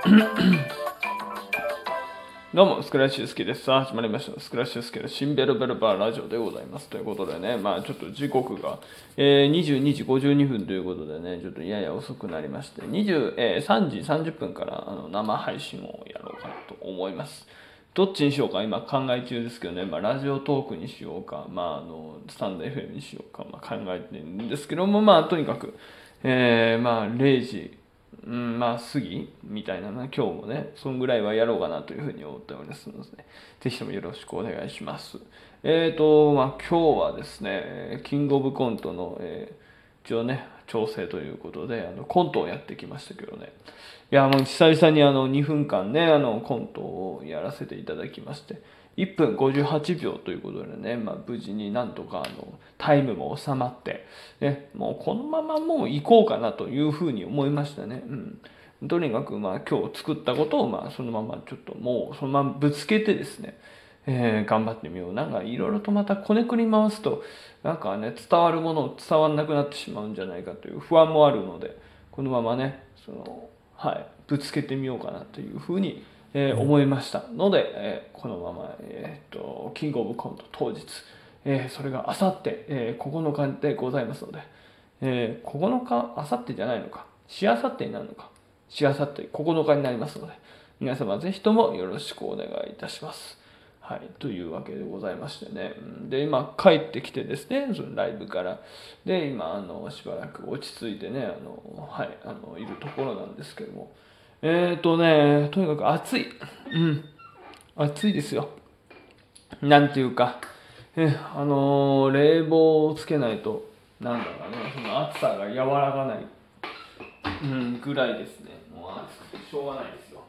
どうも、スクラッシュスキです。さあ、始まりました。スクラッシュスキの新ベルベルバーラジオでございます。ということでね、まあちょっと時刻が、えー、22時52分ということでね、ちょっとやや遅くなりまして、20えー、3時30分からあの生配信をやろうかなと思います。どっちにしようか今考え中ですけどね、まあ、ラジオトークにしようか、まあ、あのスタンド FM にしようか、まあ、考えてるんですけども、まあ、とにかく、えー、まあ、0時うん、まあ過ぎみたいなな今日もねそんぐらいはやろうかなというふうに思っておりますのでぜひともよろしくお願いします。えーとまあ今日はですねキングオブコントの、えー、一応ね調整ということであのコントをやってきましたけどね。いやもう久々にあの2分間ねあのコントをやらせていただきまして1分58秒ということでね、まあ、無事になんとかあのタイムも収まって、ね、もうこのままもう行こうかなというふうに思いましたね。うん、とにかくまあ今日作ったことをまあそのままちょっともうそのままぶつけてですね、えー、頑張ってみよう。なんかいろいろとまたこねくり回すと、なんかね、伝わるもの伝わんなくなってしまうんじゃないかという不安もあるので、このままね、その、はい、ぶつけてみようかなというふうにえー、思いましたので、えー、このまま、えー、っとキングオブコント当日、えそれがあさって、え9日でございますので、え9日あさってじゃないのかしあさってになるのかしあさって9日になりますので皆様ぜひともよろしくお願いいたします。はい、というわけでございましてね。で、今帰ってきてですね、そのライブから。で、今、あの、しばらく落ち着いてね、あの、はい、あの、いるところなんですけども。えっ、ー、とね、とにかく暑い。うん。暑いですよ。なんていうか、えあのー、冷房をつけないと、なんだろうね、その暑さが和らがない、うん、ぐらいですね。もう暑くてしょうがないですよ。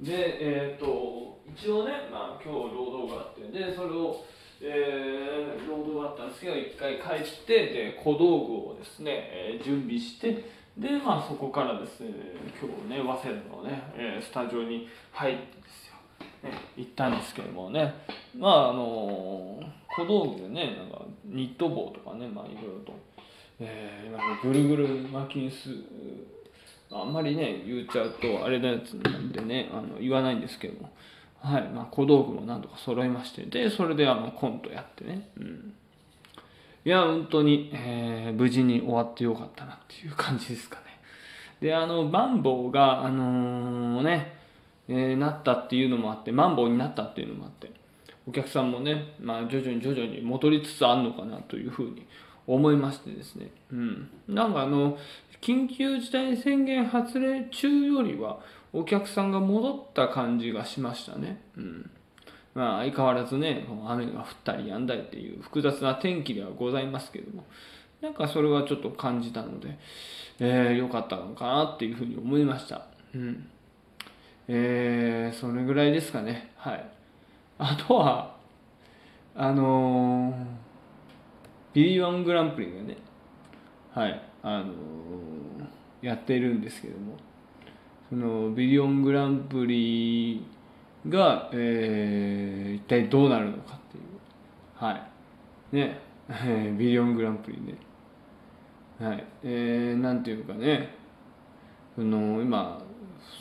うん。で、えっ、ー、と、一応ね、まあ今日労働があって、で、それを、えー、労働があったんですけど、一回帰って、で、小道具をですね、えー、準備して、でまあそこからですね今日ね早稲田のね、えスタジオに入ってですよ、ね、行ったんですけどもね。まああの小道具でねなんかニット帽とかねまあいろいろと、えー、ぐるぐる巻きにすあんまりね言っちゃうとあれなやつなんでねあの言わないんですけども。はいまあ小道具もなんとか揃いまして。でそれであのコントやってね。うん。いや、本当に、えー、無事に終わってよかったなっていう感じですかね。で、あの、マンボウが、あのー、ね、えー、なったっていうのもあって、マンボウになったっていうのもあって、お客さんもね、まあ、徐々に徐々に戻りつつあるのかなというふうに思いましてですね。うん。なんかあの、緊急事態宣言発令中よりは、お客さんが戻った感じがしましたね。うん。まあ、相変わらずね、雨が降ったり止んだりっていう複雑な天気ではございますけども、なんかそれはちょっと感じたので、えー、よかったのかなっていうふうに思いました。うん。えー、それぐらいですかね。はい。あとは、あのー、ビリオングランプリがね、はい、あのー、やってるんですけども、そのビリオングランプリが、えー、一体どうなるのかっていう。はい。ね、えー、ビリオングランプリね。はい。えー、なんていうかね。その今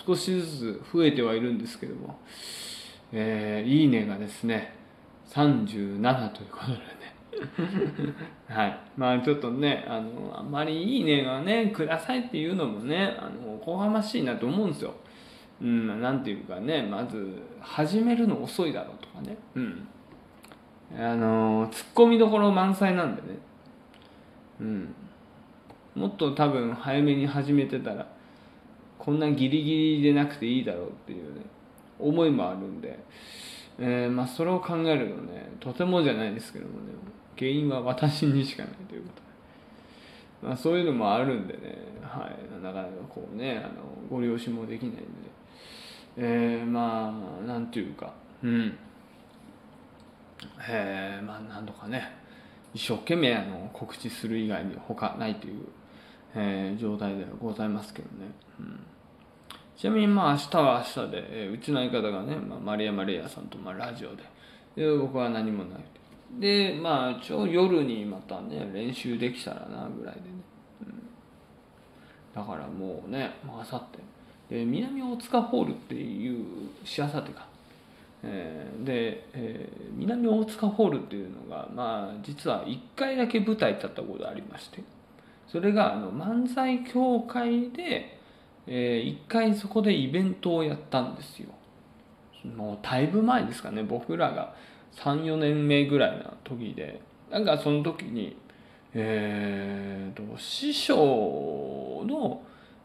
少しずつ増えてはいるんですけども、えー、いいねがですね37ということでね。はい。まあちょっとねあのあんまりいいねがねくださいっていうのもねあのおこがましいなと思うんですよ。うん、なんていうかねまず始めるの遅いだろうとかね、うん、あのツッコミどころ満載なんでね、うん、もっと多分早めに始めてたらこんなギリギリでなくていいだろうっていうね思いもあるんで、えー、まあ、それを考えるのねとてもじゃないですけどもね。原因は私にしかないということ。で、まあ、そういうのもあるんでね、はい、なかなかこうねあのご了承もできないんでえー、まあなんていうか。うん。えー、まあなんとかね。一生懸命あの告知する以外に他ないという、えー、状態ではございますけどね、うん、ちなみにまあ明日は明日で、えー、うちの相方がね、まあ、丸山礼也さんとまあラジオで。で僕は何もないでまあ一応夜にまたね練習できたらなぐらいでね、うん、だからもうねあさってえ、南大塚ホールっていうしあさってか、えー、で、えー、南大塚ホールっていうのがまあ実は1回だけ舞台立ったことありまして。それがあの漫才協会で、えー、1回そこでイベントをやったんですよ。もうだいぶ前ですかね。僕らが34年目ぐらいな時で。なんかその時にえーと、師匠の、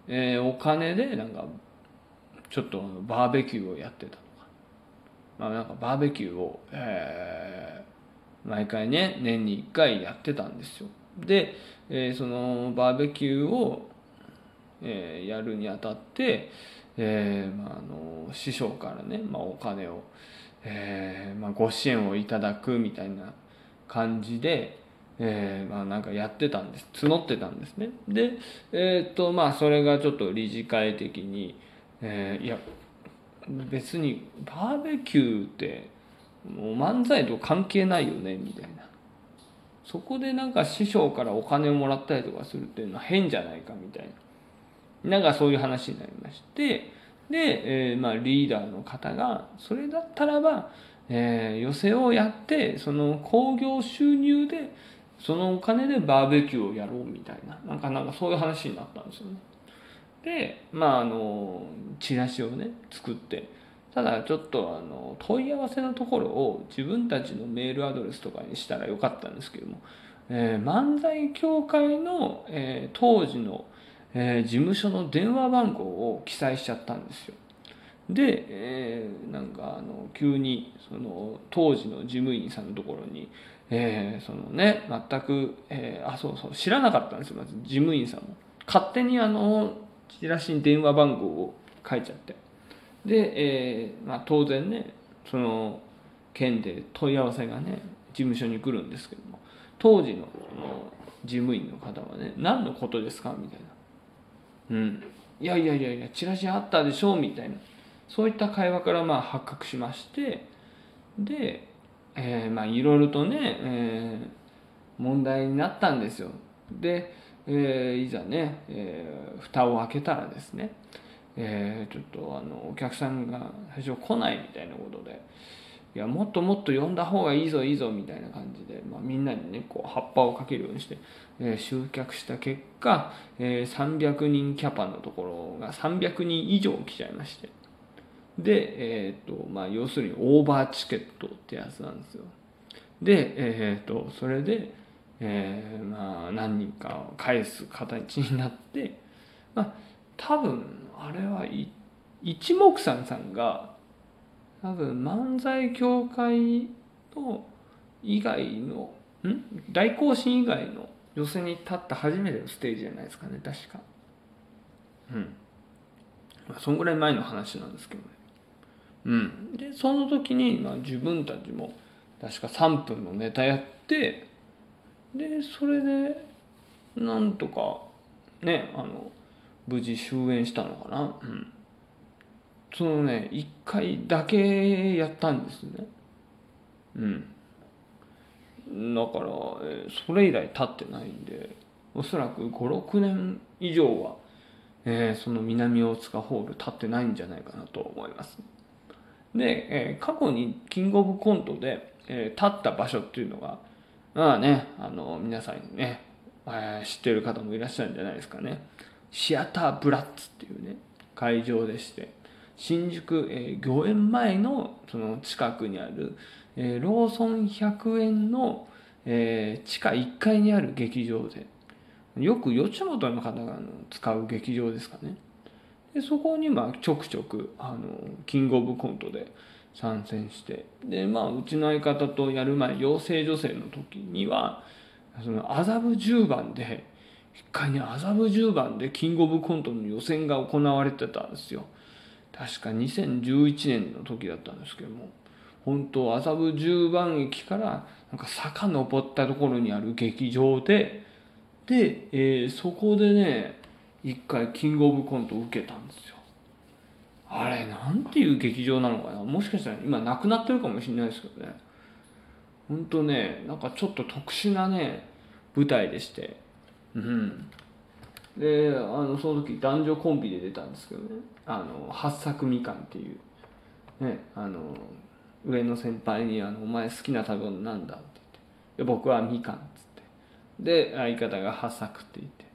えー、お金でなんかちょっとバーベキューをやってたとか。まあなんかバーベキューを、えー、毎回ね年に1回やってたんですよ。で、えー、そのバーベキューを、えー、やるにあたって、えーまあ、あの師匠からね、まあ、お金を、えーまあ、ご支援をいただくみたいな感じで、えー、まあなんかやってたんです。募ってたんですね。でえー、っとまあそれがちょっと理事会的に、えー、いや別にバーベキューってもう漫才と関係ないよねみたいな。そこでなんか師匠からお金をもらったりとかするっていうのは変じゃないかみたいな。なんかそういう話になりましてで、えー、まあリーダーの方がそれだったらば、えー、寄席をやってその興行収入でそのお金でバーベキューをやろうみたいな。なんかなんかそういう話になったんですよね。でまああのチラシをね作って。ただちょっとあの問い合わせのところを自分たちのメールアドレスとかにしたらよかったんですけども、えー、漫才協会の、えー、当時の、えー、事務所の電話番号を記載しちゃったんですよ。で、えー、なんかあの急にその当時の事務員さんのところにえー、そのね全く、えー、あそうそう知らなかったんですよまず事務員さんも。勝手にあのチラシに電話番号を書いちゃって。で、えーまあ、当然ねその件で問い合わせがね事務所に来るんですけども。当時のその事務員の方はね何のことですかみたいな。うん。いやいやいやいやチラシあったでしょみたいな。そういった会話からまあ発覚しまして。でえー、まあいろいろとね、えー、問題になったんですよ。で、えー、いざね、えー、蓋を開けたらですね、えー、ちょっとあのお客さんが最初来ないみたいなことでいやもっともっと呼んだ方がいいぞいいぞみたいな感じで、まあ、みんなにねこう葉っぱをかけるようにして、えー、集客した結果、えー、300人キャパのところが300人以上来ちゃいまして。で、えーとまあ、要するにオーバーチケットってやつなんですよ。で、えーと、それで、えー、まあ、何人かを返す形になってまあ多分あれは一目散さんが多分漫才協会の以外のん？大行進以外の寄せに立った初めてのステージじゃないですかね確か。うん。そんぐらい前の話なんですけどね。うん、でその時に、まあ、自分たちも確か3分のネタやってでそれでなんとかねあの無事終演したのかな、うん、そのね1回だけやったんですね。うん。だから、それ以来経ってないんでおそらく56年以上は、えー、その南大塚ホール立ってないんじゃないかなと思います、で、えー、過去にキングオブコントで、えー、立った場所っていうのが、まあね、あの、皆さんね、えー、知ってる方もいらっしゃるんじゃないですかね。シアターブラッツっていうね、会場でして、新宿、えー、御苑前のその近くにある、えー、ローソン100円の、えー、地下1階にある劇場で、よく吉本の方が使う劇場ですかね。でそこにまあちょくちょくあのキングオブコントで参戦してでまあうちの相方とやる前養成女性の時にはその麻布十番で一回ね麻布十番でキングオブコントの予選が行われてたんですよ。確か2011年の時だったんですけども。本当麻布十番駅からなんか坂登ったところにある劇場でで、えー、そこでね一回キングオブコントを受けたんですよ。あれなんていう劇場なのかな。もしかしたら今なくなってるかもしれないですけどね。ほんとねなんかちょっと特殊なね舞台でして。うん。であのその時男女コンビで出たんですけどね。あの八作みかんっていう。ねあの上の先輩にあの「お前好きな食べ物なんだ?」って言って。で僕はみかんっつって。で相方が八作って言って。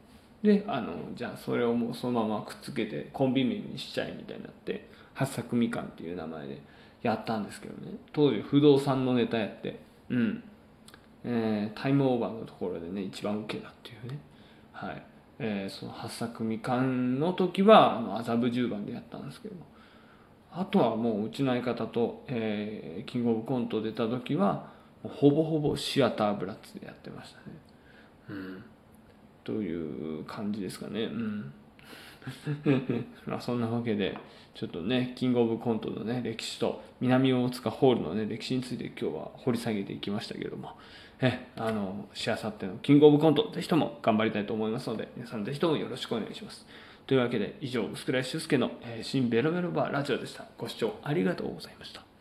であのじゃあそれをもうそのままくっつけてコンビ名にしちゃえみたいになって八作みかんっていう名前でやったんですけどね。当時不動産のネタやって。うん。えータイムオーバーのところでね一番受けたっていうね。はい。えーその八作みかんの時は麻布十番でやったんですけど。あとはもううちの相方と、えーキングオブコント出た時はほぼほぼシアターブラッツでやってましたね。うん。という感じですかね。うん。まあそんなわけでちょっとねキングオブコントのね歴史と南大塚ホールのね歴史について今日は掘り下げていきましたけども。えあのしあさってのキングオブコントぜひとも頑張りたいと思いますので皆さんぜひともよろしくお願いします。というわけで以上薄倉修介の、えー新ベロベロバーラジオでした。ご視聴ありがとうございました。